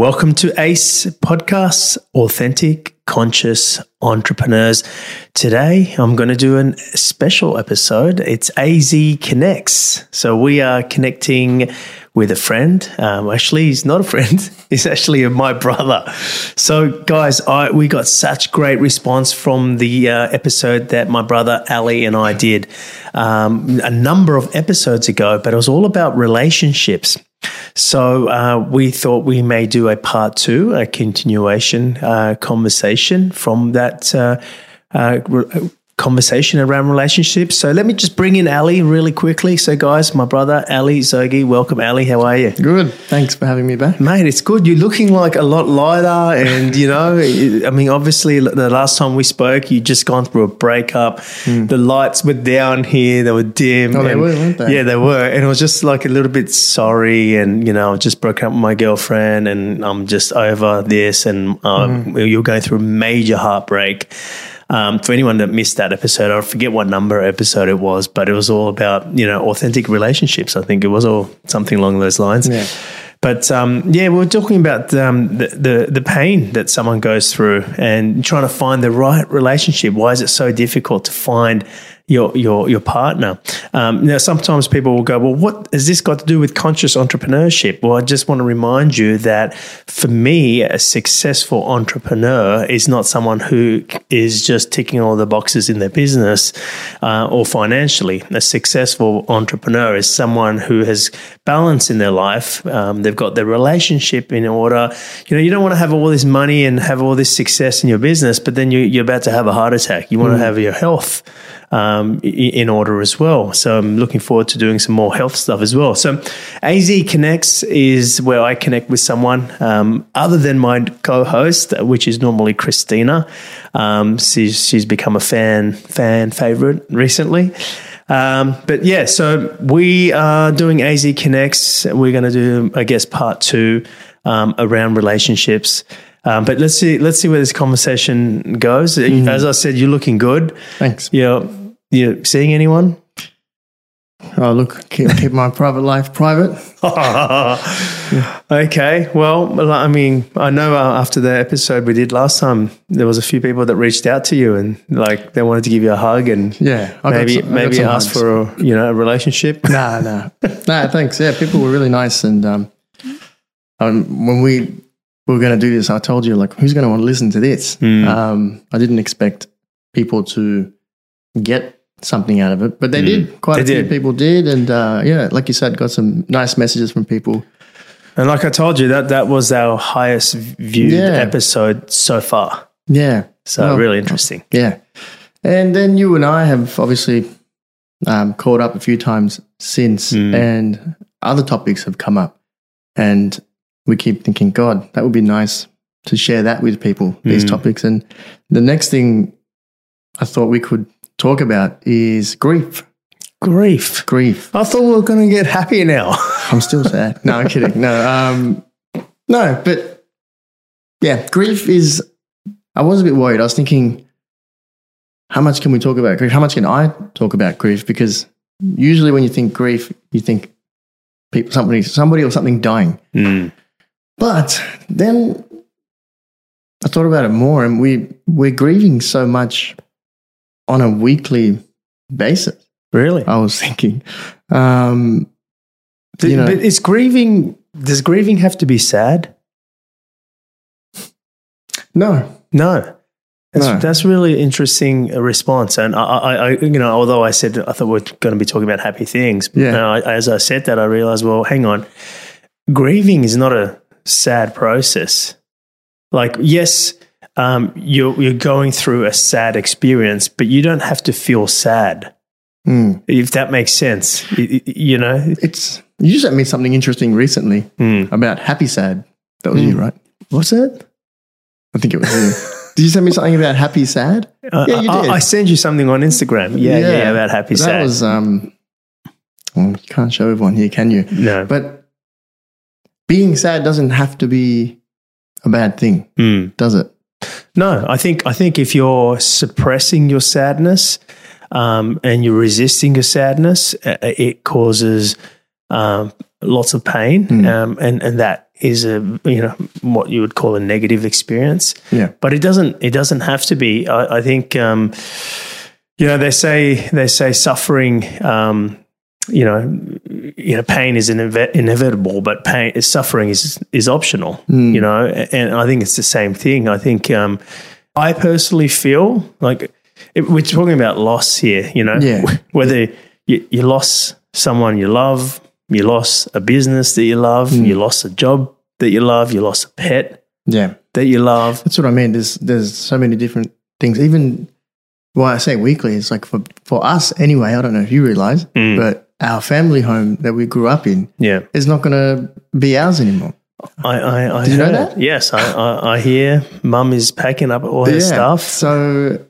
Welcome to ACE Podcasts, Authentic Conscious Entrepreneurs. Today, I'm going to do a special episode. It's AZ Connects. So, we are connecting with a friend. Um, actually, he's not a friend, he's actually my brother. So, guys, I, we got such great response from the uh, episode that my brother Ali and I did um, a number of episodes ago, but it was all about relationships. So uh, we thought we may do a part two, a continuation uh, conversation from that uh, uh conversation around relationships. So let me just bring in Ali really quickly. So, guys, my brother Ali Zoghi, welcome, Ali. How are you? Good. Thanks for having me back, mate. It's good. You're looking like a lot lighter, and you know, I mean, obviously, the last time we spoke, you just gone through a breakup. Mm. The lights were down here; they were dim. Oh, they were, weren't they? Yeah, they were, and it was just like a little bit sorry, and you know, I just broke up with my girlfriend, and I'm just over this, and um, mm. you're going through a major heartbreak. Um, for anyone that missed that episode, I forget what number episode it was, but it was all about you know authentic relationships. I think it was all something along those lines. Yeah. But um, yeah, we are talking about um, the, the, the pain that someone goes through and trying to find the right relationship. Why is it so difficult to find your your your partner. Um, now, sometimes people will go, "Well, what has this got to do with conscious entrepreneurship?" Well, I just want to remind you that for me, a successful entrepreneur is not someone who is just ticking all the boxes in their business uh, or financially. A successful entrepreneur is someone who has balance in their life. Um, they've got their relationship in order. You know, you don't want to have all this money and have all this success in your business, but then you, are about to have a heart attack. You want mm. to have your health um, in order as well. So I'm looking forward to doing some more health stuff as well. So AZ Connects is where I connect with someone um, other than my co-host, which is normally Christina. Um, she's she's become a fan fan favorite recently. Um, but yeah, so we are doing AZ Connects. We're going to do, I guess, part two um, around relationships. Um, but let's see, let's see where this conversation goes. Mm. As I said, you're looking good. Thanks. Yeah, you seeing anyone? Oh, look, keep, keep my private life private. yeah. Okay. Well, I mean, I know uh, after the episode we did last time, there was a few people that reached out to you and like they wanted to give you a hug and yeah, I maybe some, maybe ask hugs. for a, you know a relationship. No, no, no. Thanks. Yeah, people were really nice and um, um when we were going to do this, I told you like, who's going to want to listen to this? Mm. Um, I didn't expect people to get something out of it, but they mm. did. Quite they a few people did, and uh, yeah, like you said, got some nice messages from people. And like I told you, that that was our highest viewed yeah. episode so far. Yeah, so well, really interesting. Yeah, and then you and I have obviously um, caught up a few times since, mm. and other topics have come up, and we keep thinking, God, that would be nice to share that with people. These mm. topics, and the next thing I thought we could talk about is grief. Grief. Grief. I thought we were going to get happier now. I'm still sad. No, I'm kidding. No, um, no, but yeah, grief is. I was a bit worried. I was thinking, how much can we talk about grief? How much can I talk about grief? Because usually when you think grief, you think people, somebody, somebody or something dying. Mm. But then I thought about it more, and we we're grieving so much on a weekly basis. Really? I was thinking. Um, you know, but is grieving, does grieving have to be sad? No. No. That's, no. that's really interesting uh, response. And I, I, I, you know, although I said I thought we are going to be talking about happy things, yeah. Now, I, as I said that, I realized, well, hang on, grieving is not a sad process. Like, yes, um, you're you're going through a sad experience, but you don't have to feel sad. Mm. If that makes sense, you, you know, it's you just sent me something interesting recently mm. about happy sad. That was mm. you, right? What's that? I think it was you. did you send me something about happy sad? Uh, yeah, you did. I, I sent you something on Instagram. Yeah, yeah, yeah about happy that sad. That was um. Well, you can't show everyone here, can you? No. But being sad doesn't have to be a bad thing, mm. does it? No, I think I think if you're suppressing your sadness um, and you're resisting your sadness, uh, uh, it causes um, lots of pain, mm. um, and and that is a you know what you would call a negative experience. Yeah. but it doesn't it doesn't have to be. I, I think um, you know they say they say suffering. Um, you know, you know, pain is inevitable, but pain suffering is is optional. You know, and I think it's the same thing. I think um, I personally feel like it, we're talking about loss here. You know, Yeah. whether you, you lost someone you love, you lost a business that you love, you lost a job that you love, you lost a pet Yeah. that you love. That's what I mean. There's there's so many different things. Even why I say weekly, it's like for for us anyway. I don't know if you realize, Mm. but our family home that we grew up in Yeah, is not going to be ours anymore. I, I, I Did you know that? Yes, I, I, I hear. Mum is packing up all her stuff. So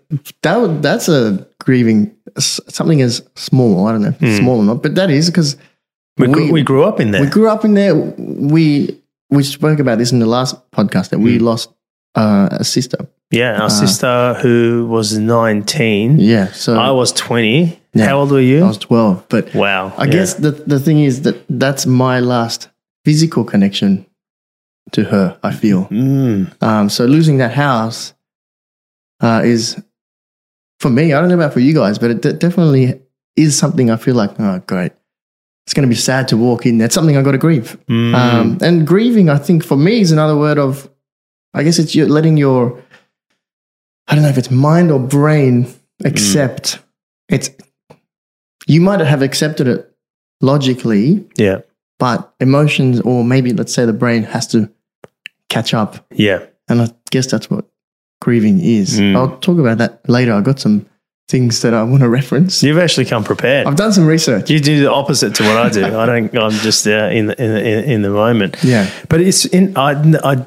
that that's a grieving something as small. I don't know, if Hmm. small or not, but that is because We, grew, we- we grew up in there. we grew up in there. We we spoke about this in the last podcast that Hmm. we lost uh, a sister. yeah, our sister who was nineteen. Yeah, so I was twenty. Yeah. How old were you? I was twelve, but wow. I yeah. guess the the thing is that that's my last physical connection to her. I feel Mm, um, so losing that house uh, is for me. I don't know about for you guys, but it de- definitely is something I feel like. Oh, great! It's going to be sad to walk in. That's something I got to grieve. mm, Um, and grieving, I think, for me is another word of. I guess it's you letting your. I don't know if it's mind or brain accept. It's. You might have accepted it logically, yeah. but emotions, or maybe let's say the brain has to catch up. Yeah. And I guess that's what grieving is. Mm. I'll talk about that later. I've got some things that I want to reference. You've actually come prepared. I've done some research. You do the opposite to what I do. I don't. I'm just uh, in, the, in the in the moment. Yeah. But it's in. I I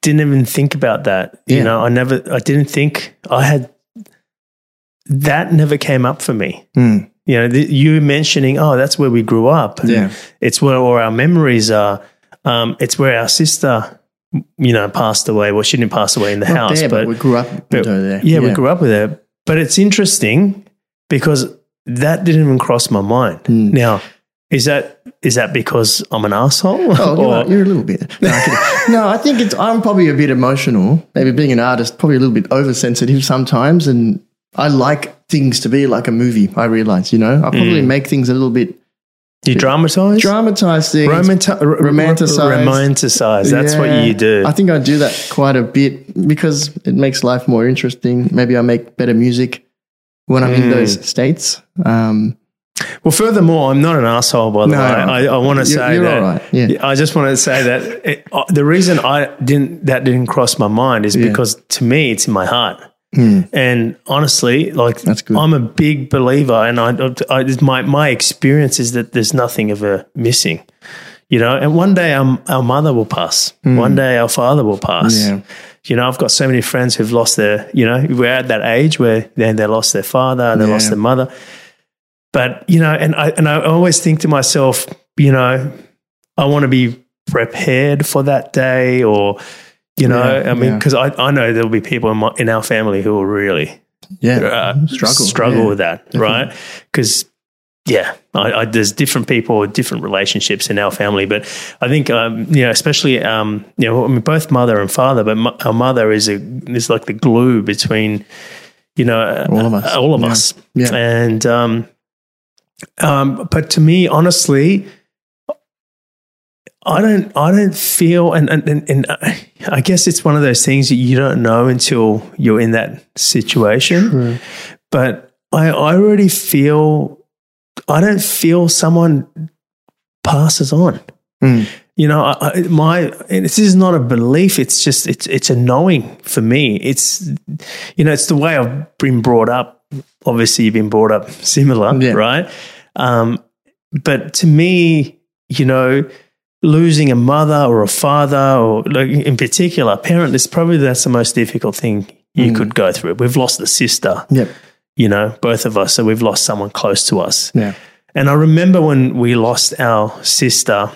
didn't even think about that. You Yeah. know, I never. I didn't think I had. That never came up for me. Mm. You know, the, you mentioning, oh, that's where we grew up. Yeah. it's where all our memories are. Um, it's where our sister, you know, passed away. Well, she didn't pass away in the Not house, there, but, but we grew up but- with her there. yeah, we grew up with her. But it's interesting because that didn't even cross my mind. Hmm. Now, is that is that because I'm an asshole? Oh, you're, right. you're a little bit. No, No, I think it's. I'm probably a bit emotional. Maybe being an artist, probably a little bit oversensitive sometimes, and I like things to be like a movie. I realize, you know, I probably make things a little bit you dramatize, dramatized things. Romanta- r- Romanticize. romanticize. That's what you do. I think I do that quite a bit because it makes life more interesting. Maybe I make better music when I'm Hmm. in those states. Um, well, furthermore, I'm not an asshole. By the No, way, I, I want to say that. right. Yeah. I just want to say that it, uh, the reason I didn't that didn't cross my mind is Yeah. because to me it's in my heart. Hmm. And honestly, like That's good. I'm a big believer, and I, I my my experience is that there's nothing ever missing, you know. And one day our, our mother will pass. One day our father will pass. Yeah. You know, I've got so many friends who've lost their. You know, we're at that age where they they lost their father, they lost their mother. But you know, and I and I always think to myself, you know, I want to be prepared for that day, or you know, Yeah, I mean, yeah. because I, I know there'll be people in, my, in our family who will really yeah, uh, struggle, struggle yeah. with that, right? Because yeah, I, I, there's different people different relationships in our family, but I think um, you know, especially um, you know, I mean, both mother and father, but mo- our mother is a is like the glue between you know All of us. all of Yeah. us, Yeah. and um, um, but to me, honestly. I don't. I don't feel, and and, and and I guess it's one of those things that you don't know until you're in that situation True. but I, I already feel I don't feel someone passes on. Mm. You know, I, I, my this is not a belief. It's just it's it's a knowing for me. It's you know, it's the way I've been brought up. Obviously, you've been brought up similar, Yeah. right? Um, but to me, you know, losing a mother or a father, or like in particular, a parent is probably that's the most difficult thing you could go through. We've lost a sister Yep. you know, both of us. So we've lost someone close to us. Yeah. And I remember when we lost our sister.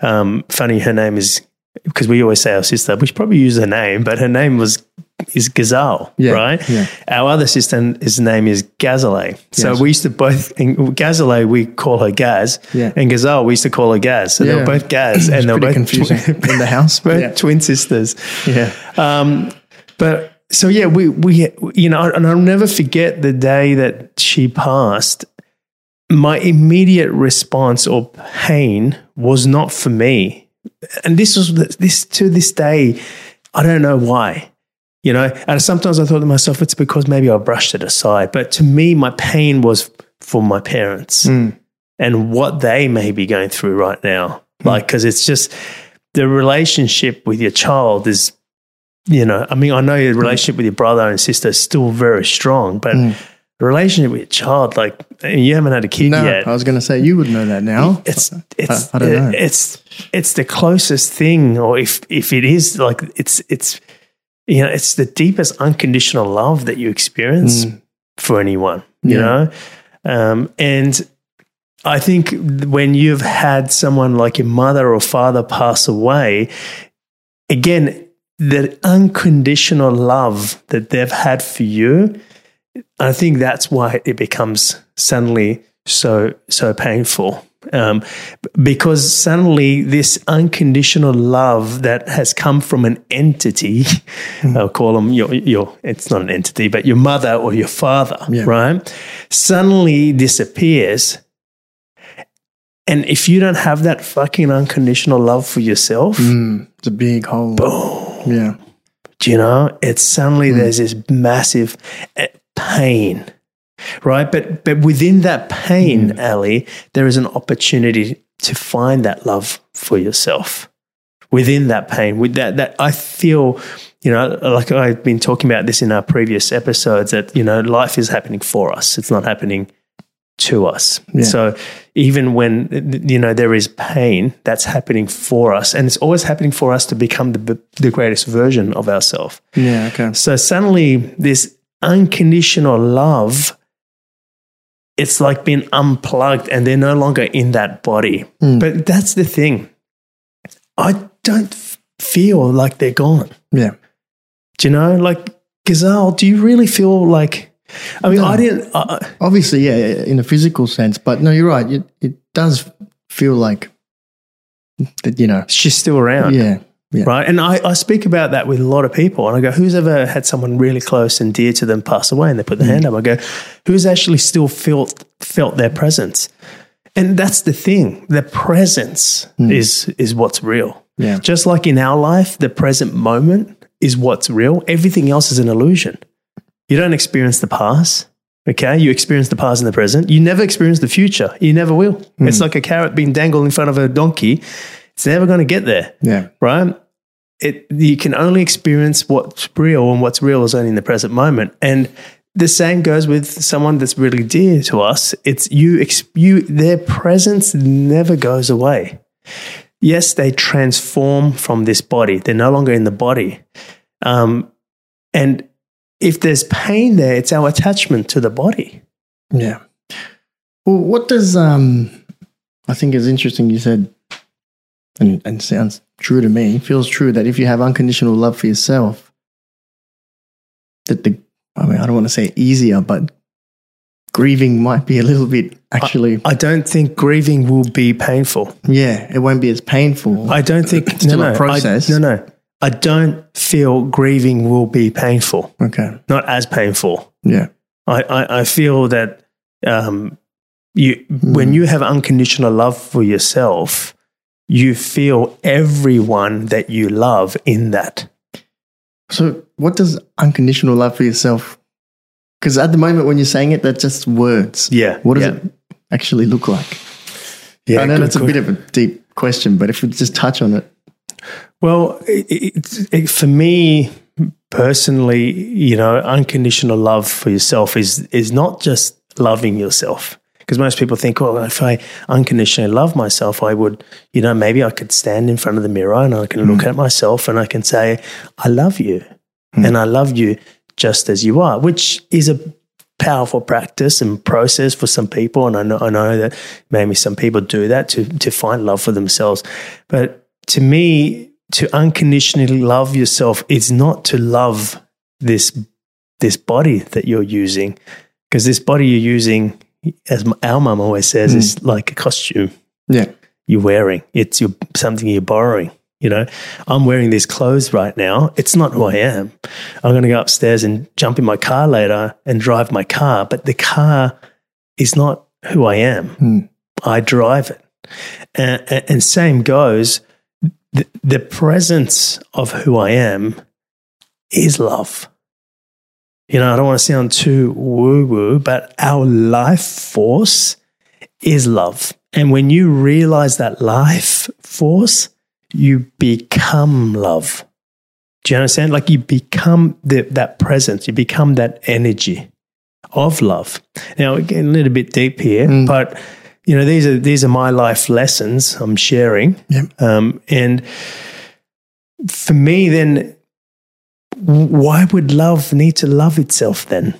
Um, funny, her name is because we always say our sister. We should probably use her name, but her name was is Gazelle, Yeah, right? yeah. Our other sister, his name is Gazelle. So Yes. we used to both, in Gazelle, we call her Gaz, Yeah. and Gazelle, we used to call her Gaz. So they were both Gaz, and they were both confusing in the house. both twin sisters. Yeah. Um, but so yeah, we we you know, and I'll never forget the day that she passed. My immediate response or pain was not for me, and this was this to this day. I don't know why. You know, and sometimes I thought to myself, it's because maybe I brushed it aside. But to me, my pain was for my parents Mm. and what they may be going through right now. Like, because it's just the relationship with your child is, you know, I mean, I know your relationship with your brother and sister is still very strong, but Mm. the relationship with your child, like, you haven't had a kid No, yet. I was going to say you would know that now. It's it's I don't know. it's it's the closest thing, or if if it is like it's it's you know it's the deepest unconditional love that you experience for anyone, you Mm. Yeah. know, um, and I think when you've had someone like your mother or father pass away, again, the unconditional love that they've had for you, I think that's why it becomes suddenly so so painful. Um, because suddenly this unconditional love that has come from an entity, I'll call them your, your, it's not an entity, but your mother or your father, Yeah. right? Suddenly disappears. And if you don't have that fucking unconditional love for yourself, Mm, it's a big hole. Boom. Yeah. do you know it's suddenly there's this massive eh, pain right but but within that pain mm. ali there is an opportunity to find that love for yourself within that pain with that that i feel you know like i've been talking about this in our previous episodes that you know life is happening for us it's not happening to us Yeah. so even when you know there is pain that's happening for us and it's always happening for us to become the, the greatest version of ourselves Yeah. Okay. so suddenly this unconditional love it's like being unplugged and they're no longer in that body Mm. but that's the thing i don't f- feel like they're gone Yeah. do you know like gazelle do you really feel like i mean No. i didn't uh, Obviously, yeah, in a physical sense, but no, you're right. It, it does feel like that. You know. she's still around Yeah. Yeah. right? And I, I speak about that with a lot of people. And I go, who's ever had someone really close and dear to them pass away? And they put their mm. hand up. I go, who's actually still felt felt their presence? And that's the thing. The presence mm. is is what's real. Yeah. Just like in our life, the present moment is what's real. Everything else is an illusion. You don't experience the past. Okay, you experience the past and the present. You never experience the future. You never will. It's mm. like a carrot being dangled in front of a donkey. It's never going to get there Yeah. right? It you can only experience what's real, and what's real is only in the present moment. And the same goes with someone that's really dear to us. It's you, you, their presence never goes away. Yes, they transform from this body. They're no longer in the body, um, and if there's pain there, it's our attachment to the body. Yeah. Well, what does um? I think it's interesting. You said, and and sounds true to me. Feels true that if you have unconditional love for yourself, that the I mean I don't want to say easier, but grieving might be a little bit actually. I don't think grieving will be painful. yeah, it won't be as painful. I don't think It's still no, a no, process. I, no, no. I don't feel grieving will be painful. okay. Not as painful. Yeah. I, I, I feel that um, you when you have unconditional love for yourself, you feel everyone that you love in that. So, what does unconditional love for yourself? Because at the moment, when you're saying it, that's just words. Yeah. What does yeah. it actually look like? Yeah, I know that's a bit of a deep question, but if we just touch on it, Well, it, it, for me personally, you know, unconditional love for yourself is is not just loving yourself. Because most people think, well, if I unconditionally love myself, I would, you know, maybe I could stand in front of the mirror and I can mm. look at myself and I can say, I love you. Mm. And I love you just as you are, which is a powerful practice and process for some people. And I know, I know that maybe some people do that to, to find love for themselves. But to me, to unconditionally love yourself is not to love this this body that you're using because this body you're using as our mum always says it's like a costume. Yeah. you're wearing. It's your something you're borrowing you know? I'm wearing these clothes right now. It's not who i am. I'm going to go upstairs and jump in my car later and drive my car but the car is not who i am. Hmm. i drive it. And, and- and same goes the, the presence of who i am is love you know i don't want to sound too woo woo but our life force is love. And when you realize that life force, you become love. Do you understand? Like you become the, that presence, you become that energy of love. Now, we're a little bit deep here, but you know, these are these are my life lessons I'm sharing. Yep. Um, and for me, then, why would love need to love itself then?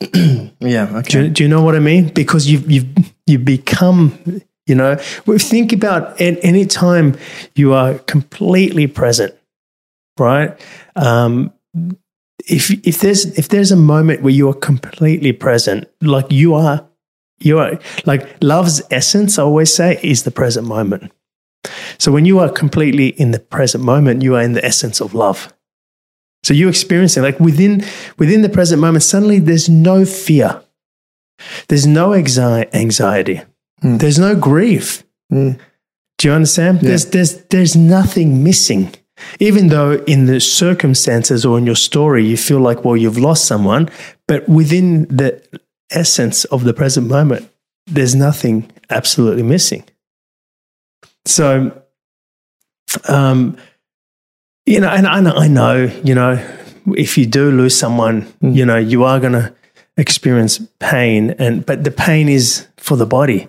Yeah. Do Okay. you, do you know what I mean? Because you've you've you become, you know, think about an- any time you are completely present, right? Um, if if there's if there's a moment where you are completely present, like you are, you are like love's essence. I always say is the present moment. So when you are completely in the present moment, you are in the essence of love. So you experiencing like within within the present moment, suddenly there's no fear. There's no anxi- anxiety. Hmm. There's no grief. Mm. Do you understand? Yeah. There's there's there's nothing missing. Even though in the circumstances or in your story you feel like well you've lost someone, but within the essence of the present moment, there's nothing absolutely missing. So um you know, and I know, I know, you know, if you do lose someone, Mm. you know, you are going to experience pain, and but the pain is for the body.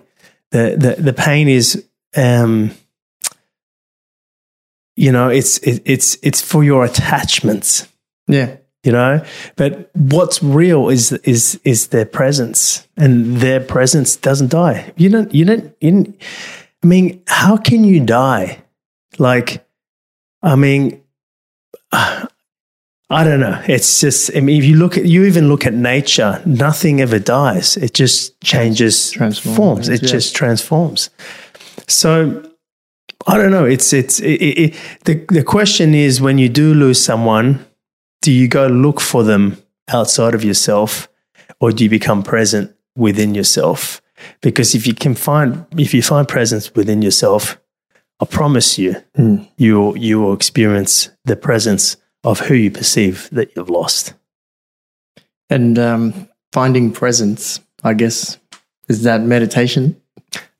The the the pain is, um, you know, it's it, it's it's for your attachments. Yeah. You know, but what's real is is is their presence, and their presence doesn't die. You don't. You don't. You don't I mean, how can you die? Like, I mean, I don't know. It's just, I mean, if you look at, you even look at nature, nothing ever dies. It just changes Transforms, forms. It yeah. just transforms. So, I don't know. It's, it's, it, it, it, the, the question is when you do lose someone, do you go look for them outside of yourself or do you become present within yourself? Because if you can find, if you find presence within yourself, I promise you, Mm. you will, you will experience the presence of who you perceive that you've lost. And um, finding presence, I guess, is that meditation?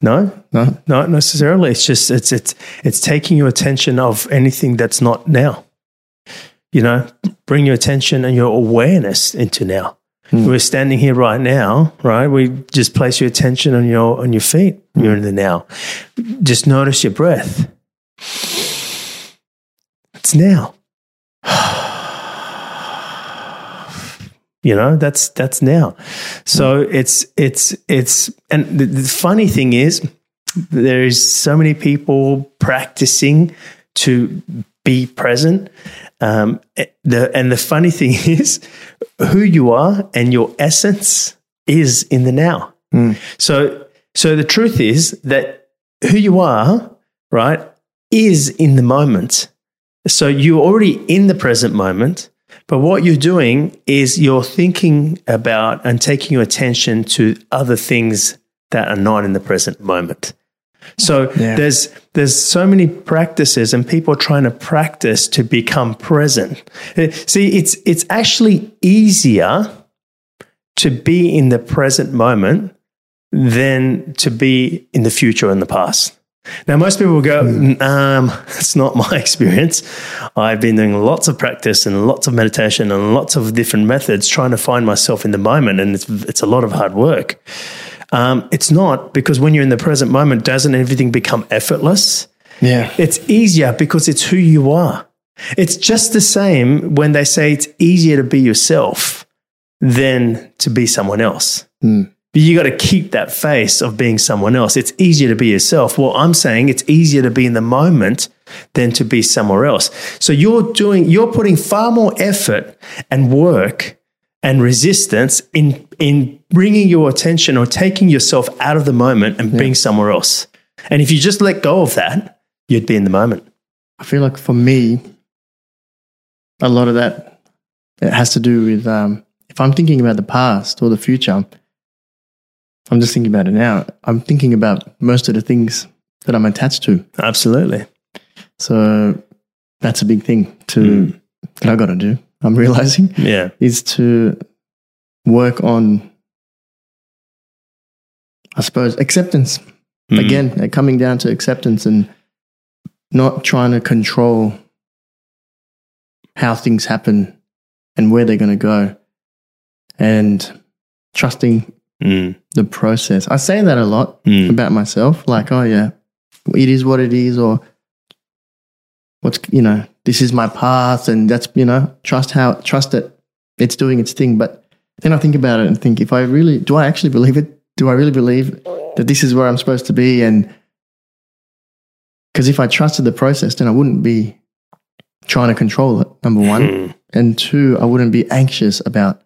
No, No. not necessarily. It's just it's it's it's taking your attention of anything that's not now. You know, bring your attention and your awareness into now. Hmm. We're standing here right now, right? We just place your attention on your on your feet. You're in the now. Just notice your breath. It's now. You know, that's that's now. So it's it's it's and the, the funny thing is there is so many people practicing to be present. Um, the, and the funny thing is, who you are and your essence is in the now. So, so the truth is that who you are, right, is in the moment. So you're already in the present moment. But what you're doing is you're thinking about and taking your attention to other things that are not in the present moment. So Yeah. there's there's so many practices and people trying to practice to become present. Uh, See, it's it's actually easier to be in the present moment than to be in the future and the past. Now, most people will go, um, it's not my experience. I've been doing lots of practice and lots of meditation and lots of different methods trying to find myself in the moment. And it's, it's a lot of hard work. Um, it's not because when you're in the present moment, doesn't everything become effortless? Yeah. It's easier because it's who you are. It's just the same when they say it's easier to be yourself than to be someone else. Mm. But you got to keep that face of being someone else. It's easier to be yourself. Well, I'm saying it's easier to be in the moment than to be somewhere else. So you're doing, you're putting far more effort and work and resistance in in bringing your attention or taking yourself out of the moment and being somewhere else. And if you just let go of that, you'd be in the moment. I feel like for me, a lot of that it has to do with um, if I'm thinking about the past or the future. I'm just thinking about it now. I'm thinking about most of the things that I'm attached to. Absolutely. So that's a big thing to that I got to do. I'm realizing Yeah. is to work on, I suppose, acceptance. Mm. Again, uh, coming down to acceptance and not trying to control how things happen and where they're going to go, and trusting Mm. the process. I say that a lot Mm. about myself, like, oh yeah, it is what it is, or what's you know, this is my path, and that's you know, trust how trust that it's doing its thing. But then I think about it and think, if I really do, I actually believe it. Do I really believe that this is where I'm supposed to be? And because if I trusted the process, then I wouldn't be trying to control it. Number one, Mm. and two, I wouldn't be anxious about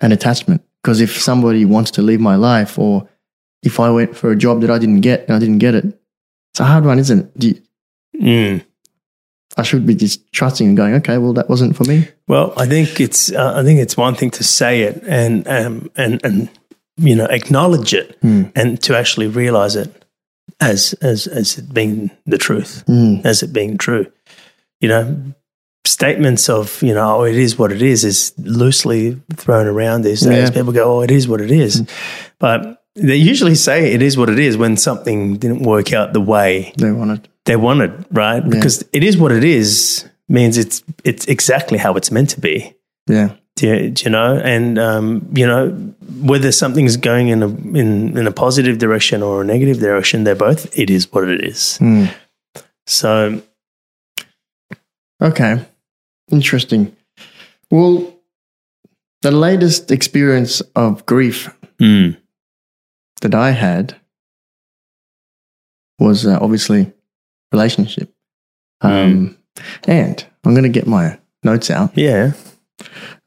an attachment. Because if somebody wants to leave my life, or if I went for a job that I didn't get and I didn't get it, it's a hard one, isn't it? Do you- Mm. I should be just trusting and going, okay, well, that wasn't for me. Well, I think it's uh, I think it's one thing to say it and um, and and you know acknowledge it Mm. and to actually realize it as as as it being the truth, Mm. as it being true. You know, statements of you know oh it is what it is is loosely thrown around these days. Yeah. People go oh it is what it is, but they usually say it is what it is when something didn't work out the way They wanted. They wanted, right? Because it is what it is means it's it's exactly how it's meant to be. Yeah. Do you, do you know? And um, you know whether something's going in a in, in a positive direction or a negative direction, they're both. It is what it is. Mm. So Okay. Interesting. Well, the latest experience of grief mm, that I had was uh, obviously relationship. Um, And I'm going to get my notes out yeah,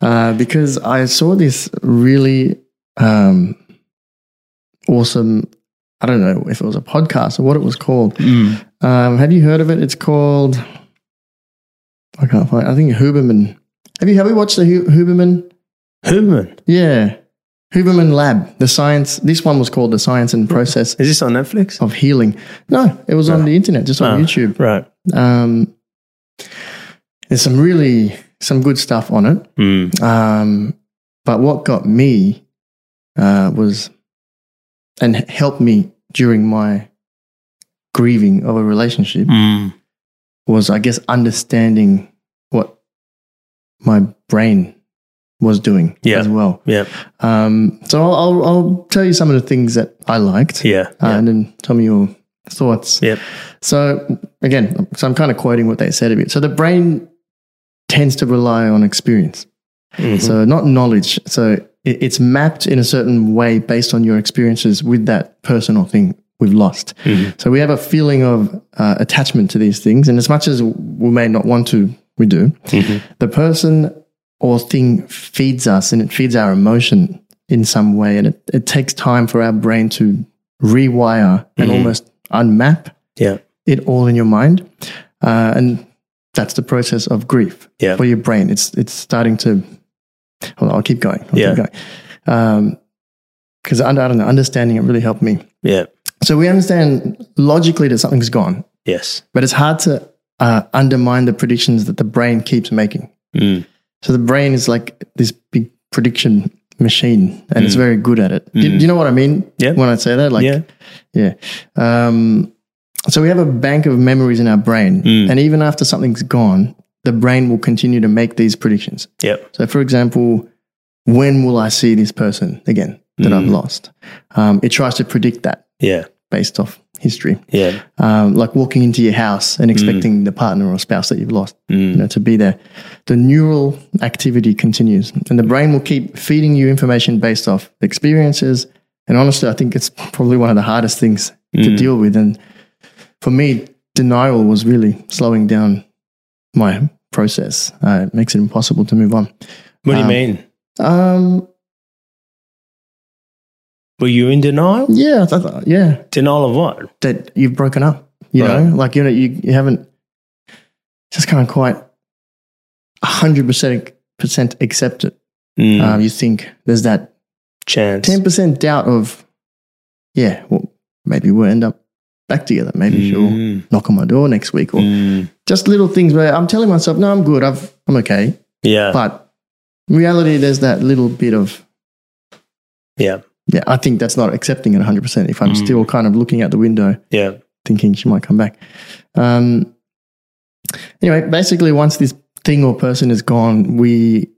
uh, because I saw this really um, awesome. I don't know if it was a podcast or what it was called. mm. Um, have you heard of it? It's called. I can't find. I think Huberman. Have you have you watched the Huberman? Huberman? Yeah, Huberman Lab. The science. This one was called the science and process Is this on Netflix? of healing. No, it was on the internet, just on Oh. YouTube. Right. Um, there's some really some good stuff on it. Mm. Um, but what got me uh, was and helped me during my grieving of a relationship Mm. was, I guess, understanding what my brain was doing Yeah. as well. Yeah. Um, so I'll, I'll, I'll tell you some of the things that I liked, Yeah. uh, yeah. and then tell me your thoughts. Yep. So again, so I'm kind of quoting what they said a bit. So the brain tends to rely on experience. Mhm. So not knowledge. So it, it's mapped in a certain way based on your experiences with that person or thing we've lost. Mhm. So we have a feeling of uh, attachment to these things, and as much as we may not want to, we do. Mhm. The person or thing feeds us, and it feeds our emotion in some way, and it, it takes time for our brain to rewire and Mhm. almost unmap Yeah. it all in your mind, uh, and that's the process of grief Yeah. for your brain. It's it's starting to. Hold on, I'll keep going. I'll Yeah. keep going. Because I, I don't know, understanding it really helped me. Yeah. So we understand logically that something's gone, Yes. but it's hard to uh, undermine the predictions that the brain keeps making. Mm. So the brain is like this big prediction machine, and it's Mm. very good at it. Do, Mm. do you know what I mean? Yeah. When I say that, like, yeah. yeah. Um, so we have a bank of memories in our brain, Mm. and even after something's gone, the brain will continue to make these predictions. Yep. So, for example, when will I see this person again that I've Mm. lost? Um, it tries to predict that Yeah. based off history, Yeah. um, like walking into your house and expecting the partner or spouse that you've lost you Mm. know, to be there. The neural activity continues, and the brain will keep feeding you information based off experiences And honestly, I think it's probably one of the hardest things to Mm. deal with. And for me, denial was really slowing down my process. Uh, it makes it impossible to move on. What do you Um, mean? Um, Were you in denial? yeah, thought- yeah, Denial of what? that you've broken up. You Right. know, like you know, you, you haven't just can't quite hundred percent percent accept it. Mm. Um, you think there's that Chance. ten percent doubt of, yeah, well, maybe we'll end up back together. Maybe she'll Mm. knock on my door next week, or Mm. just little things where I'm telling myself, no, I'm good, I've, I'm okay. Yeah. But in reality, there's that little bit of, yeah. Yeah, I think that's not accepting it 100%. If I'm Mm. still kind of looking out the window, Yeah. thinking she might come back. Um, anyway, basically, once this thing or person is gone, we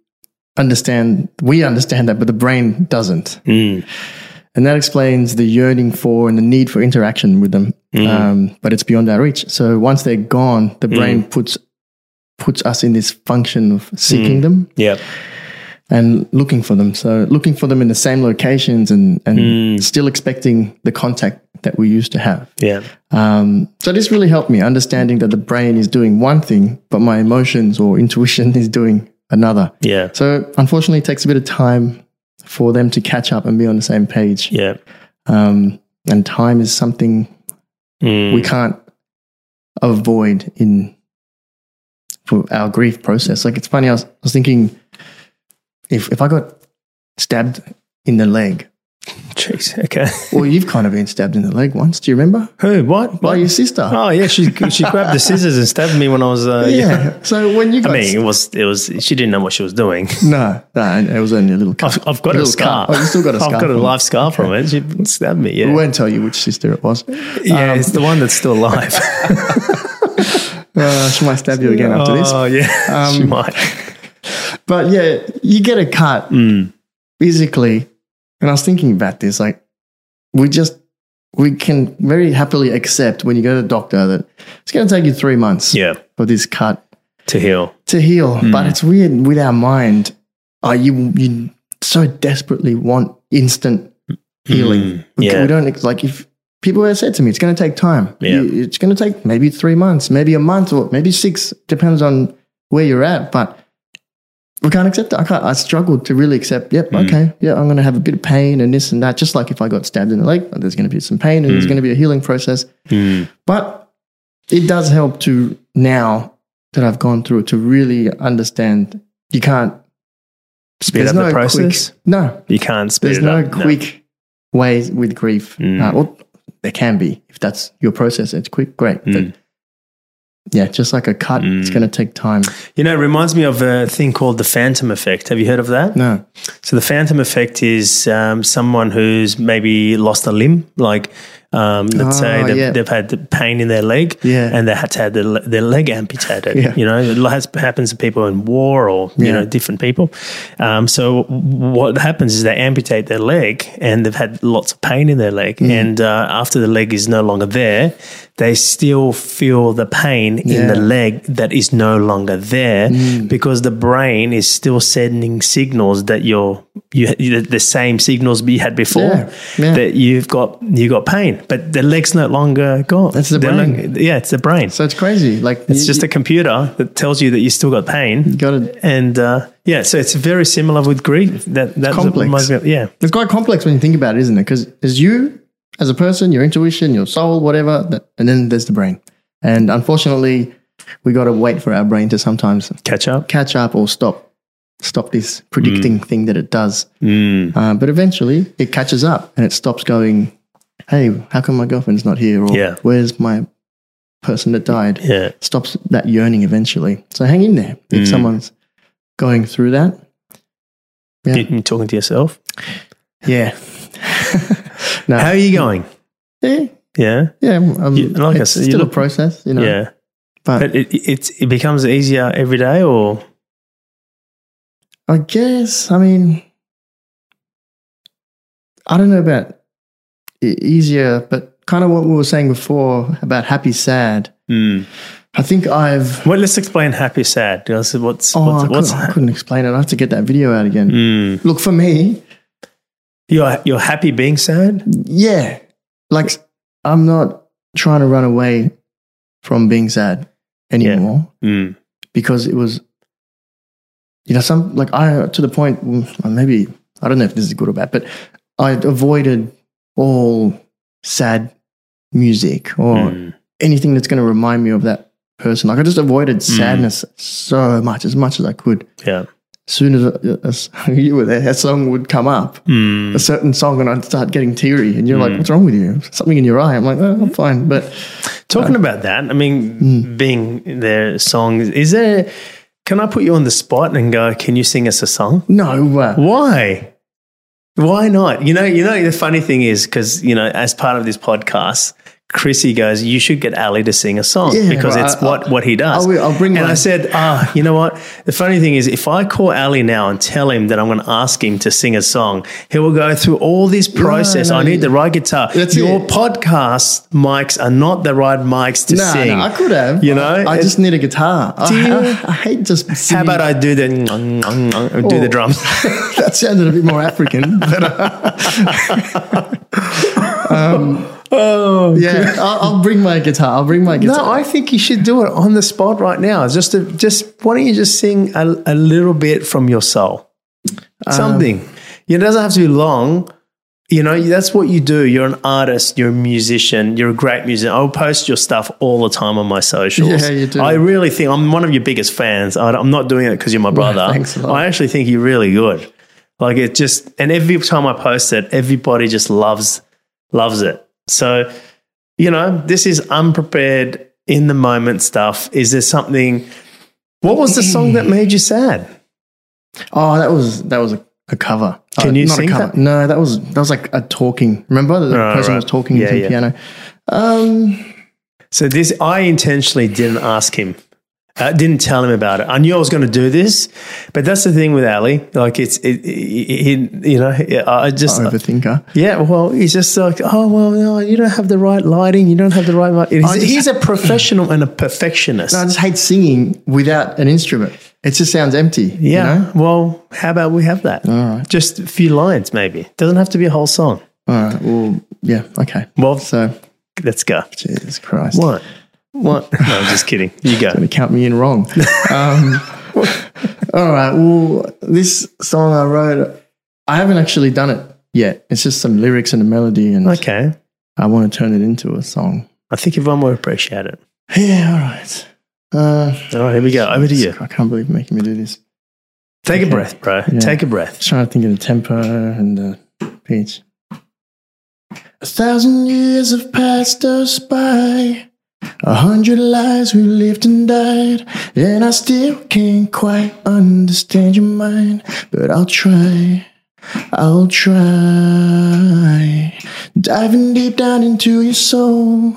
understand, we understand that, but the brain doesn't. Mm. And that explains the yearning for and the need for interaction with them. Mm. Um, but it's beyond our reach. So once they're gone, the brain Mm. puts puts us in this function of seeking them Yeah. And looking for them. So looking for them in the same locations and and Mm. still expecting the contact that we used to have. Yeah. Um, so this really helped me understanding that the brain is doing one thing, but my emotions or intuition is doing another. Yeah. So unfortunately, it takes a bit of time for them to catch up and be on the same page. Yeah. Um, and time is something Mm. we can't avoid in for our grief process. Like it's funny, I was, I was thinking if if I got stabbed in the leg, Jeez. Okay. well, you've kind of been stabbed in the leg once. Do you remember? Who? What? By What? your sister. Oh yeah, she she grabbed the scissors and stabbed me when I was uh, yeah. So when you I mean, it was it was she didn't know what she was doing. no, no, it was only a little cut. I've, I've got A a, scar. cut. Oh, you still got a I've got a live scar from it. She stabbed me. Yeah, We won't tell you which sister it was. yeah, Um, it's the one that's still alive. Uh, she might stab you again after this. Oh yeah, she Um, might. But yeah, you get a cut Mm. physically. And I was thinking about this, like we just we can very happily accept when you go to the doctor that it's going to take you three months Yeah, for this cut to heal. to heal. Mm. But it's weird with our mind. Uh, you you so desperately want instant healing. Mm, We, yeah. we don't like if people have said to me, it's going to take time. Yeah. You- it's going to take maybe three months, maybe a month, or maybe six. Depends on where you're at, but. We can't accept it. I can't. I struggled to really accept. Yep. Mm. Okay. Yeah. I'm going to have a bit of pain and this and that. Just like if I got stabbed in the leg, there's going to be some pain and there's Mm. going to be a healing process. Mm. But it does help to now that I've gone through it to really understand. You can't Speed there's up no the process. Quick, no, You can't speed up. there's it no up. quick ways with grief. Mm. Uh, well, there can be if that's your process. It's quick, great. Mm. But yeah, just like a cut, it's Mm. going to take time. You know, it reminds me of a thing called the phantom effect. Have you heard of that? No, So the phantom effect is um, someone who's maybe lost a limb, like um, let's say Oh, they've, yeah. they've had the pain in their leg, Yeah. and they had to have their, their leg amputated. Yeah. You know, it has, happens to people in war or you know different people. Um, so what happens is they amputate their leg, and they've had lots of pain in their leg, Mm. and uh, after the leg is no longer there, they still feel the pain in the leg that is no longer there Mm. because the brain is still sending signals that you're you you- the same signals you had before Yeah, yeah. that you've got you got pain, but the leg's no longer gone. That's the They're brain. no- yeah, it's the brain. so it's crazy. Like It's just a computer that tells you that you still got pain. got to. And uh, yeah, so it's very similar with grief. That that's complex. of- yeah, It's quite complex when you think about it, isn't it? Because as you as a person, your intuition, your soul, whatever, that, and then there's the brain. And unfortunately, we got to wait for our brain to sometimes catch up. catch up or stop stop this predicting thing that it does. Mm. Uh, but eventually, it catches up and it stops going. Hey, how come my girlfriend's not here? Or Yeah. where's my person that died? Yeah, Stops that yearning eventually. So hang in there if Mm. someone's going through that. Yeah. You talking to yourself. Yeah. no. How are you going? yeah. Yeah, Yeah, um, You- like I it's said, you still look- a process, you know. yeah. But, But it, it's it becomes easier every day, or I guess, I mean, I don't know about easier, but kind of what we were saying before about happy, sad. Mm. I think I've. well, let's explain happy, sad. Because What's Oh, what's, I, couldn't, I couldn't explain it. I have to get that video out again. Mm. Look, for me, You're you're happy being sad. Yeah. Like I'm not trying to run away from being sad anymore Mm. because it was, you know, some like I to the point. Maybe I don't know if this is good or bad, but I avoided all sad music or Mm. anything that's going to remind me of that person. Like I just avoided sadness so much, as much as I could. Yeah. Soon as, as you were there, a song would come up, Mm. a certain song, and I'd start getting teary. And you're like, "What's wrong with you? Something in your eye?" I'm like, oh, "I'm fine." But Talking about that, I mean, being their songs, is there? Can I put you on the spot and go? Can you sing us a song? no, uh, Why? Why not? You know, you know. The funny thing is because you know, as part of this podcast, Chrissy goes, "You should get Ali to sing a song Yeah, because well, it's I- what what he does." I will- I'll bring and my- I said, "Ah, you know what? The funny thing is, if I call Ali now and tell him that I'm going to ask him to sing a song, he will go through all this process. no, I need the right guitar. Your it. podcast mics are not the right mics to no, sing. no, I could have. You know, I, I just need a guitar. I, I, hate just. How about I do the do the Oh. drums? that sounded a bit more African, but uh, oh, yeah, I'll, I'll bring my guitar. I'll bring my guitar. No, I think you should do it on the spot right now. Just to, just why don't you just sing a, a little bit from your soul? Something. Um, it doesn't have to be long. You know, that's what you do. You're an artist, you're a musician, you're a great musician. I'll post your stuff all the time on my socials. Yeah, you do. I really think I'm one of your biggest fans. I, I'm not doing it because you're my brother. thanks a lot. I actually think you're really good. Like it just, and every time I post it, everybody just loves, loves it. So, you know, this is unprepared in the moment stuff. Is there something? What was the song that made you sad? Oh, that was that was a, a cover. Can Uh, you not sing a cover. that? No, that was that was like a talking. Remember the Oh, person right. was talking Yeah, into the yeah. piano. Um, So this, I intentionally didn't ask him. I didn't tell him about it. I knew I was going to do this, but that's the thing with Ali. Like it's, it, it, it- you know, I just, overthinker. yeah. Well, he's just like, oh well, no, you don't have the right lighting. You don't have the right. light-" He's, just- he's a professional and a perfectionist. No, I just hate singing without an instrument. It just sounds empty. you yeah. know? Well, how about we have that? All right. Just a few lines, maybe. Doesn't have to be a whole song. All right. Well, yeah. Okay. Well, So, let's go. Jesus Christ. What? What? No, I'm just kidding. You go. Gonna count me in wrong. um, all right. Well, this song I wrote, I haven't actually done it yet. It's just some lyrics and a melody, and Okay. I want to turn it into a song. I think everyone will appreciate it. Yeah. All right. Uh, All right, here we go. Over to you. I can't believe you're making me do this. Take a breath, bro. Yeah. Take a breath. Just trying to think of the tempo and the pitch. A thousand years have passed us by. A hundred lives we lived and died. And I still can't quite understand your mind. But I'll try. I'll try. Diving deep down into your soul.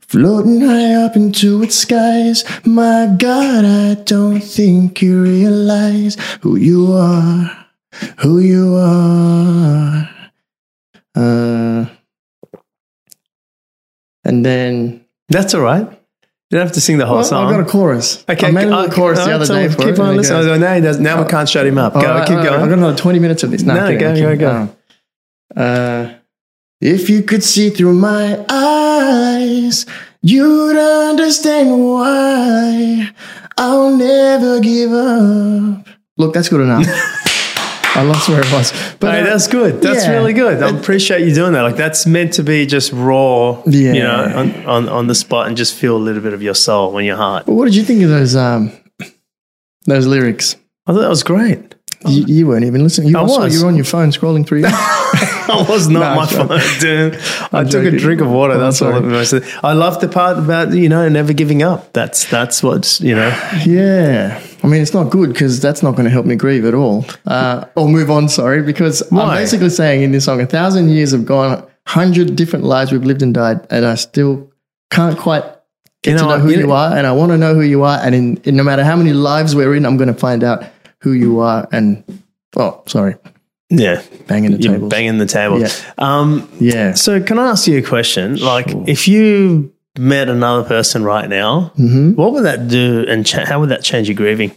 Floating high up into its skies. My God, I don't think you realize who you are. Who you are. Uh, and then. That's all right. You don't have to sing the whole Well, song. I've got a chorus. okay, I made a uh, chorus the uh, other day. For Keep on listening. goes- Oh, now, he does, now we can't shut him up. Go, keep going. I've got another 20 minutes of this. No, No, go, go, go. Oh. Uh, if you could see through my eyes, you'd understand why I'll never give up. Look, that's good enough. I lost where it was. But Hey, uh, that's good. That's yeah. really good. I appreciate you doing that. Like that's meant to be just raw, Yeah. you know, on, on, on the spot and just feel a little bit of your soul in your heart. But what did you think of those um, those lyrics? I thought that was great. You, you weren't even listening. You I was. You were on your phone scrolling through. Your- I was not No, my dude. I took a drink of water. Oh, That's all. sorry. Of, I love the part about you know never giving up. That's that's what's you know. yeah, I mean it's not good because that's not going to help me grieve at all. Uh, or move on. Sorry, because I'm basically saying in this song, a thousand years have gone, hundred different lives we've lived and died, and I still can't quite get You know to know who You you, are, and I want to know who you are, and in, in no matter how many lives we're in, I'm going to find out who you are. And oh, sorry, Yeah, banging the table. banging the table. Yeah. Um, Yeah. so can I ask you a question? Like, if you met another person right now, hmm what would that do, and cha- how would that change your grieving?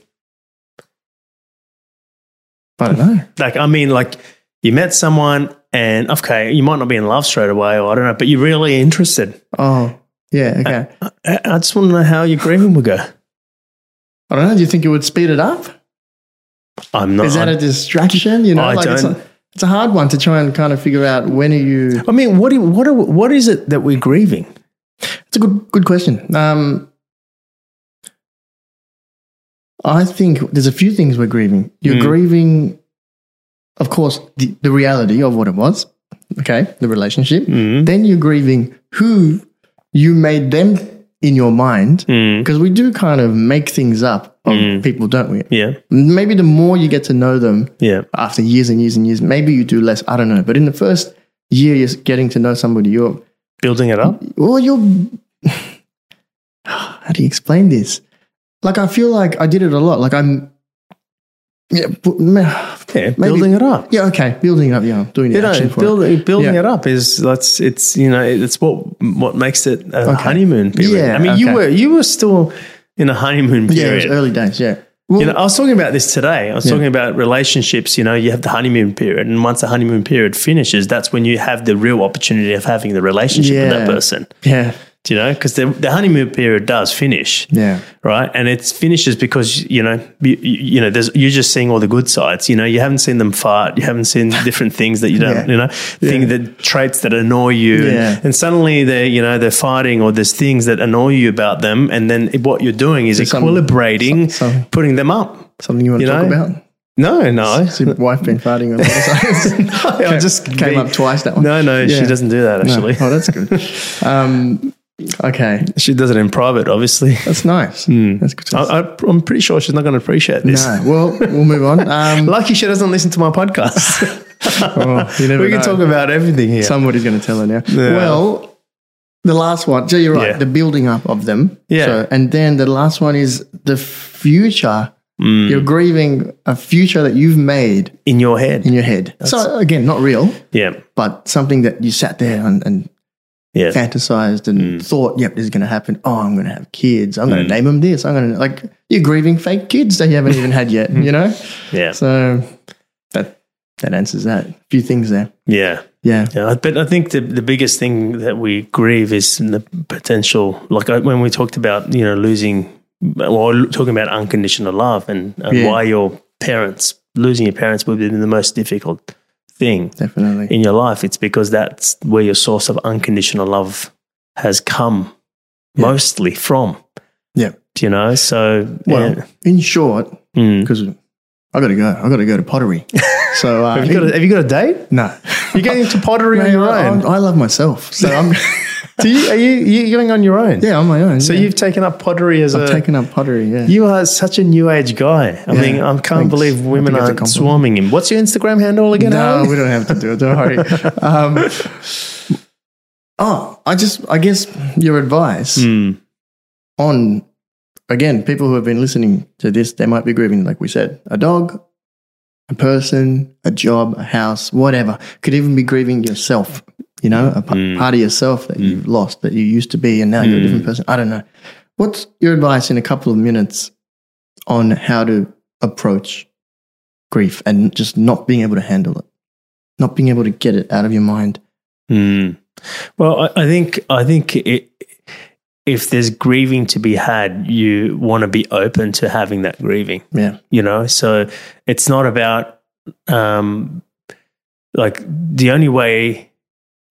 I don't know. Like, I mean, like you met someone, and okay, you might not be in love straight away, or I don't know, but you're really interested. Oh, yeah. Okay. I, I just want to know how your grieving would go. I don't know. Do you think it would speed it up? I'm not. Is that a distraction? You know, I like it's don't- a, it's a hard one to try and kind of figure out when are you. I mean, what do, what are, what is it that we're grieving? It's a good good question. Um, I think there's a few things we're grieving. You're Mm. grieving, of course, the, the reality of what it was. Okay, the relationship. Mm. Then you're grieving who you made them in your mind Mm. because we do kind of make things up of Mm. people, don't we? Yeah, Maybe the more you get to know them, yeah, after years and years and years, maybe you do less. I don't know. But in the first year, you're getting to know somebody. You're building it up. well, you're. How do you explain this? Like I feel like I did it a lot. Like I'm. Yeah, Yeah, building it up. yeah. Okay, building it up. Yeah, doing You know, it. building Yeah. it up is that's it's you know it's what what makes it a Okay. honeymoon period. Yeah, I mean, you were you were still in a honeymoon period. Yeah, it was early days. Yeah. Well, You know, I was talking about this today. I was Yeah. talking about relationships. You know, you have the honeymoon period, and once the honeymoon period finishes, that's when you have the real opportunity of having the relationship with that person. yeah, Do you know? Because the, the honeymoon period does finish, yeah, right? And it finishes because you know, you, you know, there's you're just seeing all the good sides. You know, you haven't seen them fart, you haven't seen different things that you don't, Yeah. you know, thing the traits that annoy you, Yeah. and suddenly they're you know they're fighting or there's things that annoy you about them, and then what you're doing is equilibrating, some- some- putting them up. something you want to You talk about? No, no. Has your wife been farting on the other I just Came up twice that one. No, no, she doesn't do that No. actually. Oh, that's good. um, okay, She does it in private, obviously. that's nice. That's good. I, I, I'm pretty sure she's not going to appreciate this. no, well, we'll move on. Um, Lucky she doesn't listen to my podcast. oh, you never we can know. talk about everything here. Somebody's going to tell her now. Yeah. Well, the last one. So you're right. Yeah. The building up of them. Yeah. So, and then the last one is the future. Mm. You're grieving a future that you've made in your head. in your head. so again, not real, yeah, but something that you sat there and, and yeah, fantasized and thought, "Yep, this is going to happen. Oh, I'm going to have kids. I'm Mm. going to name them this. I'm going to like you're grieving fake kids that you haven't even had yet. You know. yeah, So that that answers that. A few things there. yeah. Yeah. Yeah, but I think the, the biggest thing that we grieve is the potential. Like I, when we talked about, you know, losing, or talking about unconditional love and, and Yeah. why your parents, losing your parents would be the most difficult thing Definitely. in your life. It's because that's where your source of unconditional love has come Yeah. mostly from. Yeah. You know, so Well, yeah. in short, Mm. because I got to go. I got to go to pottery. So uh, have you got a, have you got a date? no. You're going into pottery on your I, own. I love myself. So I'm Do you, are you you going on your own? yeah on my own. So yeah. you've taken up pottery as I've a. taken up pottery. Yeah. you are such a new age guy. I Yeah, mean, I can't thanks. believe women think it's a aren't swarming him. What's your Instagram handle again? no, Alan? we don't have to do it. Don't worry. Um, oh, I just I guess your advice Hmm. on again people who have been listening to this they might be grieving like we said a dog a person a job a house whatever. Could even be grieving yourself you know a p- Mm. part of yourself that you've lost that you used to be and now you're a different person. I don't know. What's your advice in a couple of minutes on how to approach grief and just not being able to handle it? Not being able to get it out of your mind? Hmm. Well, I, I think I think it, if there's grieving to be had, you want to be open to having that grieving. yeah You know, so it's not about um, like the only way.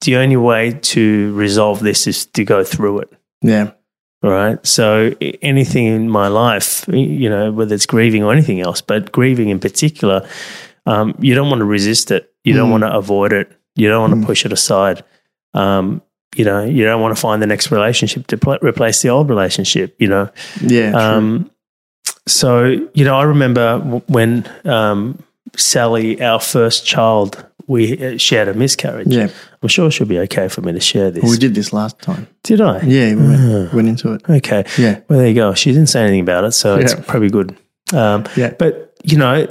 The only way to resolve this is to go through it. yeah All right. So anything in my life, you know, whether it's grieving or anything else, but grieving in particular, um, you don't want to resist it. You don't Mm. want to avoid it. You don't want to Mm. push it aside. Um, you know, you don't want to find the next relationship to pl- replace the old relationship. You know, yeah um, so you know, I remember w- when um, Sally, our first child, we uh, she had a miscarriage. yeah I'm sure she'll be okay for me to share this. well, we did this last time Did I? yeah we went, went into it Okay. yeah Well, there you go. She didn't say anything about it, so it's probably good. Um, Yeah. But, you know,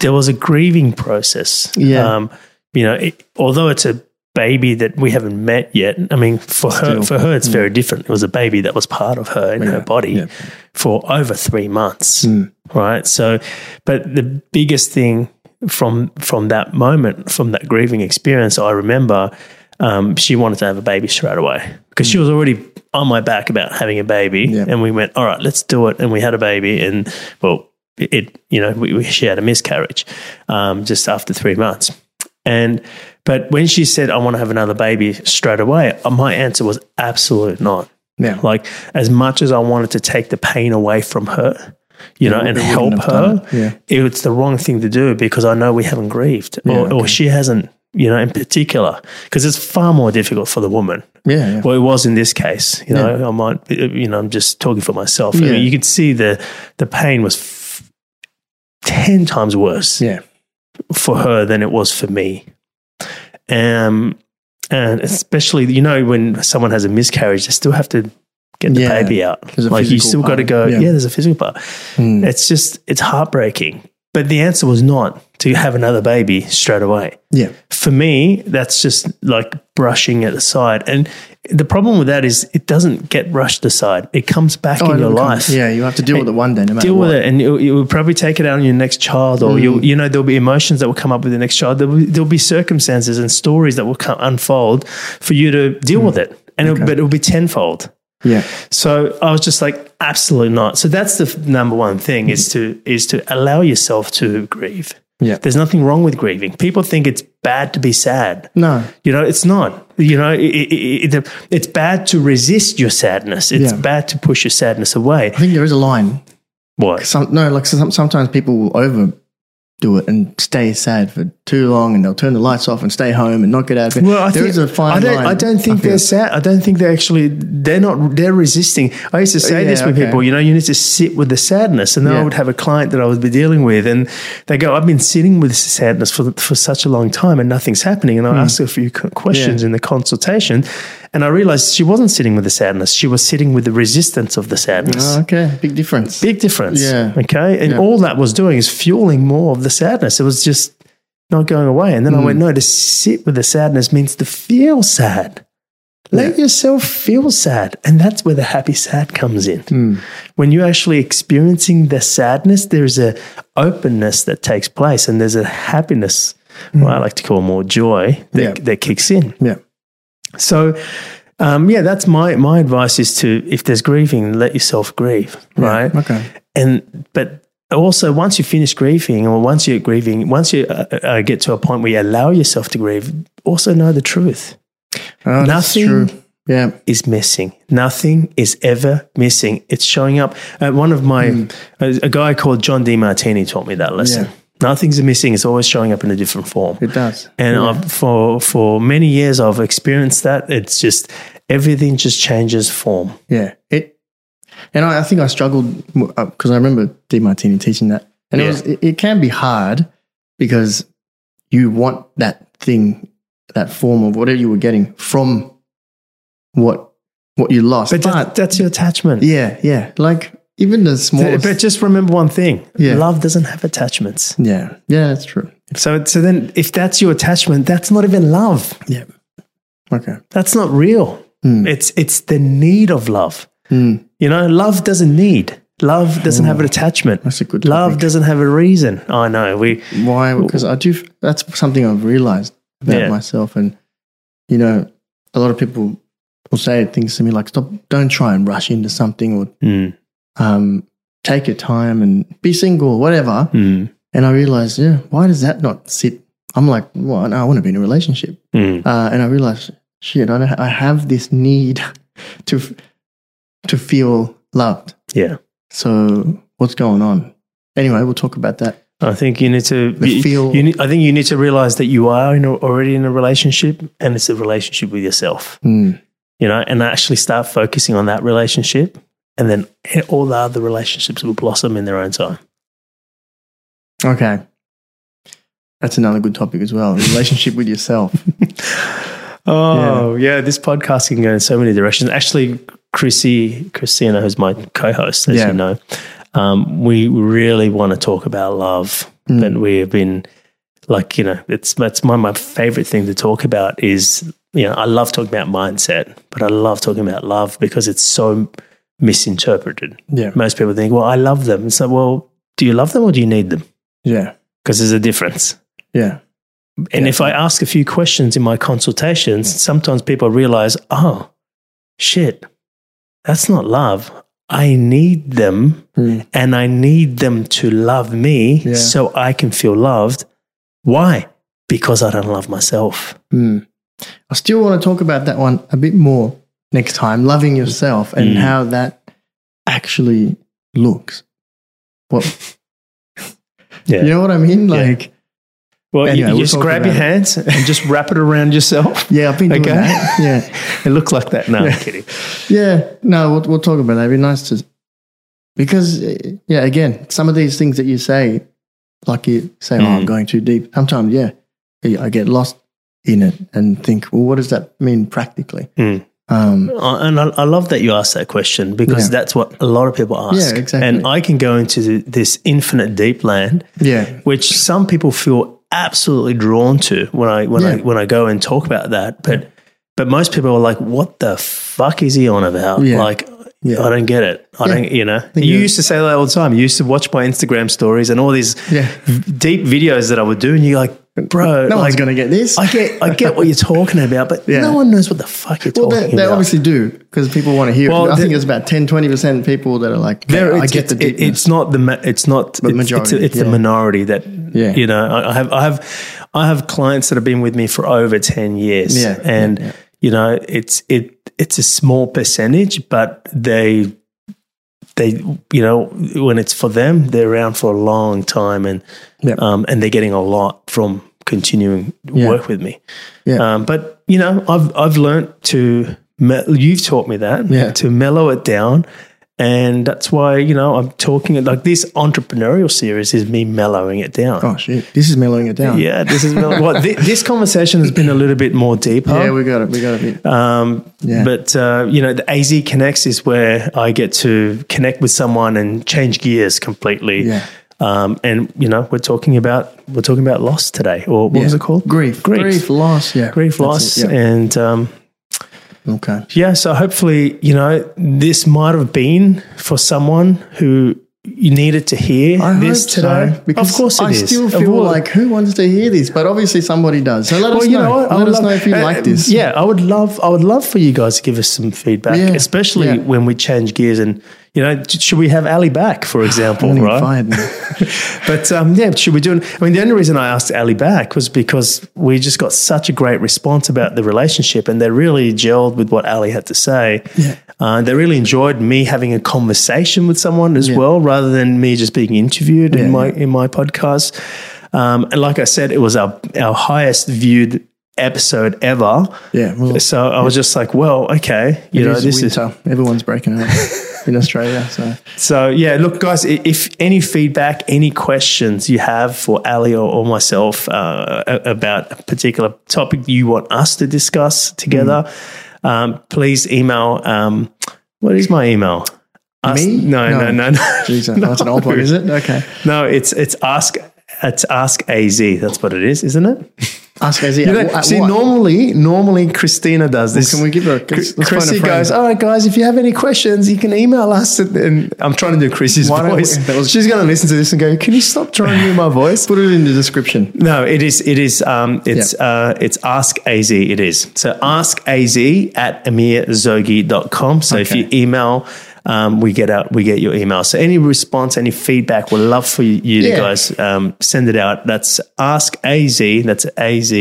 there was a grieving process. Yeah. Um, you know, it, although it's a baby that we haven't met yet, I mean, for her, for her, it's very different. It was a baby that was part of her in her body yeah. for over three months. Mm. Right. So, but the biggest thing from from that moment, from that grieving experience, I remember um, she wanted to have a baby straight away because she was already on my back about having a baby, Yeah. and we went, all right, let's do it, and we had a baby, and well, it, you know, we, we, she had a miscarriage um, just after three months, and but when she said I want to have another baby straight away, uh, my answer was absolute not. Yeah. Like as much as I wanted to take the pain away from her, you know, and help her, it. Yeah. it's the wrong thing to do because I know we haven't grieved or, Yeah, or okay. she hasn't, you know, in particular, because it's far more difficult for the woman. Yeah. yeah. Well, it was in this case, you know, I might, you know, I'm just talking for myself. I mean, you could see the, the pain was f- 10 times worse yeah. for her than it was for me. Um, and especially, you know, when someone has a miscarriage, they still have to get the Yeah. baby out. Like you still got to go, yeah. Yeah. there's a physical part. Mm. It's just, it's heartbreaking. But the answer was not to have another baby straight away. Yeah. For me, that's just like brushing it aside. And the problem with that is it doesn't get brushed aside. It comes back oh, in Oh, your it'll come- life Yeah. You have to deal with it one day, no matter deal what. with it and you, you will probably take it out on your next child or you mm. you know there'll be emotions that will come up with the next child there'll be, there'll be circumstances and stories that will come, unfold for you to deal mm. with it and it, but it'll be tenfold Yeah. so I was just like absolutely not so that's the f- number one thing is to is to allow yourself to grieve Yeah. there's nothing wrong with grieving people think it's bad to be sad No. you know, it's not. You know, it, it, it, it's bad to resist your sadness. It's Yeah. bad to push your sadness away. I think there is a line. What? Some no, like some, sometimes people will overdo it and stay sad for too long, and they'll turn the lights off and stay home and not get out of bed. Well, I there think, is a fine I don't, line. I don't think feel. they're sad. I don't think they're actually. They're not. They're resisting. I used to say Yeah, this with okay. people. You know, you need to sit with the sadness. And then I would have a client that I would be dealing with, and they go, "I've been sitting with sadness for for such a long time, and nothing's happening." And I ask a few questions Hmm. Yeah. in the consultation, and I realized she wasn't sitting with the sadness. She was sitting with the resistance of the sadness. Oh, okay, big difference. Big difference. Yeah. Okay. And Yeah. all that was doing is fueling more of the sadness. It was just not going away. And then I Mm. went, no, to sit with the sadness means to feel sad. Let yourself feel sad. And that's where the happy sad comes in. Mm. When you're actually experiencing the sadness, there's a openness that takes place and there's a happiness, what I like to call more joy that, Mm. Yeah. that kicks in. Yeah, So, um, yeah, that's my, my advice is to, if there's grieving, let yourself grieve, right? okay. and but also once you finish grieving or once you're grieving once you uh, uh, get to a point where you allow yourself to grieve also know the truth Oh, Nothing- true. Yeah, is missing nothing is ever missing it's showing up uh, one of my a, a guy called John Demartini taught me that lesson Yeah. Nothing's missing it's always showing up in a different form it does. and I've, for for many years i've experienced that it's just everything just changes form Yeah, it. And I, I think I struggled because uh, I remember Demartini teaching that, and Yeah. it was it, it can be hard because you want that thing, that form of whatever you were getting from what what you lost. but, that, that's your attachment yeah, yeah, like even the small. but just remember one thing Yeah. love doesn't have attachments yeah, yeah, that's true. So, so then if that's your attachment, that's not even love. Yeah. Okay. That's not real. Mm. It's it's the need of love. Mm. You know, love doesn't need. Love doesn't have an attachment. That's a good Love doesn't have a reason. I know. We Why? Because I do. That's something I've realized about Yeah. myself, and you know, a lot of people will say things to me like, "Stop! Don't try and rush into something, or mm, um, take your time and be single, whatever." mm, And I realized, yeah, why does that not sit? I'm like, well, no, I want to be in a relationship, mm. uh, and I realized, shit, I, don't, I have this need to to feel loved. yeah. So what's going on? Anyway, we'll talk about that. I think you need to. You, feel- you need, I think you need to realize that you are in a, already in a relationship, and it's a relationship with yourself. Mm. You know, and actually start focusing on that relationship, and then all the other relationships will blossom in their own time. Okay. That's another good topic as well. Relationship with yourself. Oh yeah. this podcast can go in so many directions. Actually, Chrissy, Christina, who's my co-host, as Yeah. you know, um, we really want to talk about love, Mm. but we have been like you know, it's that's of my favorite thing to talk about is you know I love talking about mindset, but I love talking about love because it's so misinterpreted. Yeah. Most people think, well, I love them. It's like, well, do you love them or do you need them? Yeah. because there's a difference. Yeah. And if I ask a few questions in my consultations, sometimes people realize, oh, shit, that's not love. I need them Mm. and I need them to love me Yeah. so I can feel loved. Why? Because I don't love myself. Mm. I still want to talk about that one a bit more next time. Loving yourself and Mm. how that actually looks. What Yeah. you know what I mean? Yeah. Like well, Anyway, you, we'll just grab your about it. hands and just wrap it around yourself. yeah, I've been doing Okay. that. Yeah. It looks like that. No, Yeah. I'm kidding. Yeah, no, we'll, we'll talk about that. It'd be nice to, because, uh, yeah, again, some of these things that you say, like you say, oh, I'm Mm. going too deep. Sometimes, yeah, yeah, I get lost in it and think, well, what does that mean practically? Mm. Um, Uh, and I, I love that you asked that question because Yeah. that's what a lot of people ask. Yeah, exactly. And I can go into this infinite deep land, yeah, which some people feel absolutely drawn to when I when I when I go and talk about that. But but most people are like, "What the fuck is he on about?" Yeah. Like. Yeah. I don't get it. I Yeah. don't, you know. you- used to say that all the time. You used to watch my Instagram stories and all these Yeah. v- deep videos that I would do, and you're like, bro, no like, one's going to get this. I get, I get what you're talking about, but Yeah. no one knows what the fuck you're well, talking they, they about. obviously do because people want to hear Well, it. I the- think it's about 10, 20% people that are like, There, I get the it's, deepness. it's not the ma- it's not it's, majority, it's, it's the yeah. minority that Yeah. you know I, I have I have I have clients that have been with me for over ten years Yeah, and yeah. you know it's it it's a small percentage but they they you know when it's for them they're around for a long time and Yeah. um, and they're getting a lot from continuing Yeah. work with me Yeah. um, but you know I've I've learned to me- you've taught me that Yeah. to mellow it down and that's why you know I'm talking like this entrepreneurial series is me mellowing it down oh, shit. This is mellowing it down. yeah this is mellow- what thi- this conversation has been a little bit more deeper Yeah, we got it. We got it. um, Yeah. But uh, you know, the AZ Connects is where I get to connect with someone and change gears completely. Yeah. Um, and you know, we're talking about we're talking about loss today, or what Yeah. was it called? Grief. Grief. Grief, loss. Yeah. Grief, That's loss, it, yeah. and um, Okay. yeah. So hopefully, you know, this might have been for someone who you needed to hear I this today. so, because of course, it I is. still feel like who wants to hear this, but obviously somebody does. So let us you know. know? I let us love- know if you uh, like this. Yeah, I would love. I would love for you guys to give us some feedback, Yeah, especially yeah. when we change gears. And you know, should we have Ali back, for example? I'm right. But um, yeah, should we do? it? I mean, the only reason I asked Ali back was because we just got such a great response about the relationship, and they really gelled with what Ali had to say. Yeah. Uh, they really enjoyed me having a conversation with someone as Yeah. well, rather than me just being interviewed Yeah, in my in my podcast. Um, and like I said, it was our our highest viewed episode ever. Yeah. Well, So I was just like, well, okay, you know, is this is. Everyone's breaking up in Australia. So so yeah, look, guys, if any feedback, any questions you have for Ali or, or myself uh, about a particular topic you want us to discuss together, Hmm. um, please email. Um, what is my email? Us- Me? No, no, No. no, no. Jeez, that's an old one, is it? Okay. No, it's it's ask it's ask Az. That's what it is, isn't it? Ask Izzy. You know, see, what? normally, normally Christina does this. Can we give her? A, Chris- let's phone a Chrissy goes, all right, guys, if you have any questions, you can email us. And, I'm trying to do Chrissy's Why we- voice. that was- She's going to listen to this and go, can you stop trying to do my voice? Put it in the description. No, it is, it is, um, it's, uh, it's Ask AZ. It is. So ask AZ at amirzoghi.com. So if you email, um, we get out, we get your email. So any response, any feedback, we'd love for you, you Yeah. to guys, um, send it out. That's Ask AZ. That's AZ.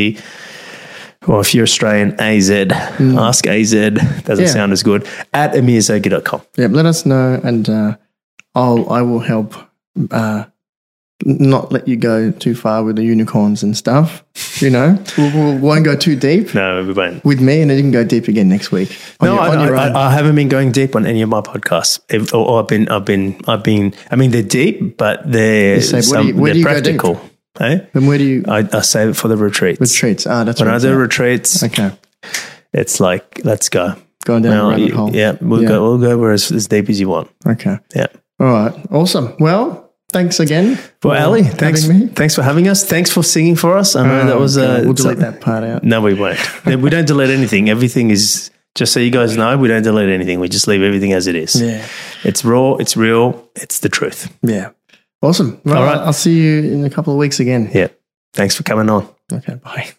Or if you're Australian, AZ. Ask AZ. Doesn't Mm. Yeah. sound as good. At amirzoghi.com. Yeah, let us know, and uh, I'll I will help. Uh, not let you go too far with the unicorns and stuff. You know, we, we won't go too deep No, we won't. with me, and then you can go deep again next week. No, your, I, I. I, haven't been going deep on any of my podcasts. If, or, or I've been, I've been, I've been. I mean, they're deep, but they're say, some, you- they're do you go deep? practical. Hey, then where do you I, I save it for the retreats. retreats? Ah, that's when. I do retreats, Okay, it's like let's go. going down the rabbit hole. yeah, we'll Yeah. go. We'll go where as, as deep as you want. Okay. Yeah. All right. Awesome. Well, thanks again. Well, for Ali, thanks. Thanks for having us. Thanks for singing for us. I know that Oh, was. God, Uh, we'll delete that part out. No, we won't. we don't delete anything. Everything is just so you guys know. We don't delete anything. We just leave everything as it is. Yeah. It's raw. It's real. It's the truth. Yeah. Awesome. Well, All right. I'll see you in a couple of weeks again. Yeah. Thanks for coming on. Okay. Bye.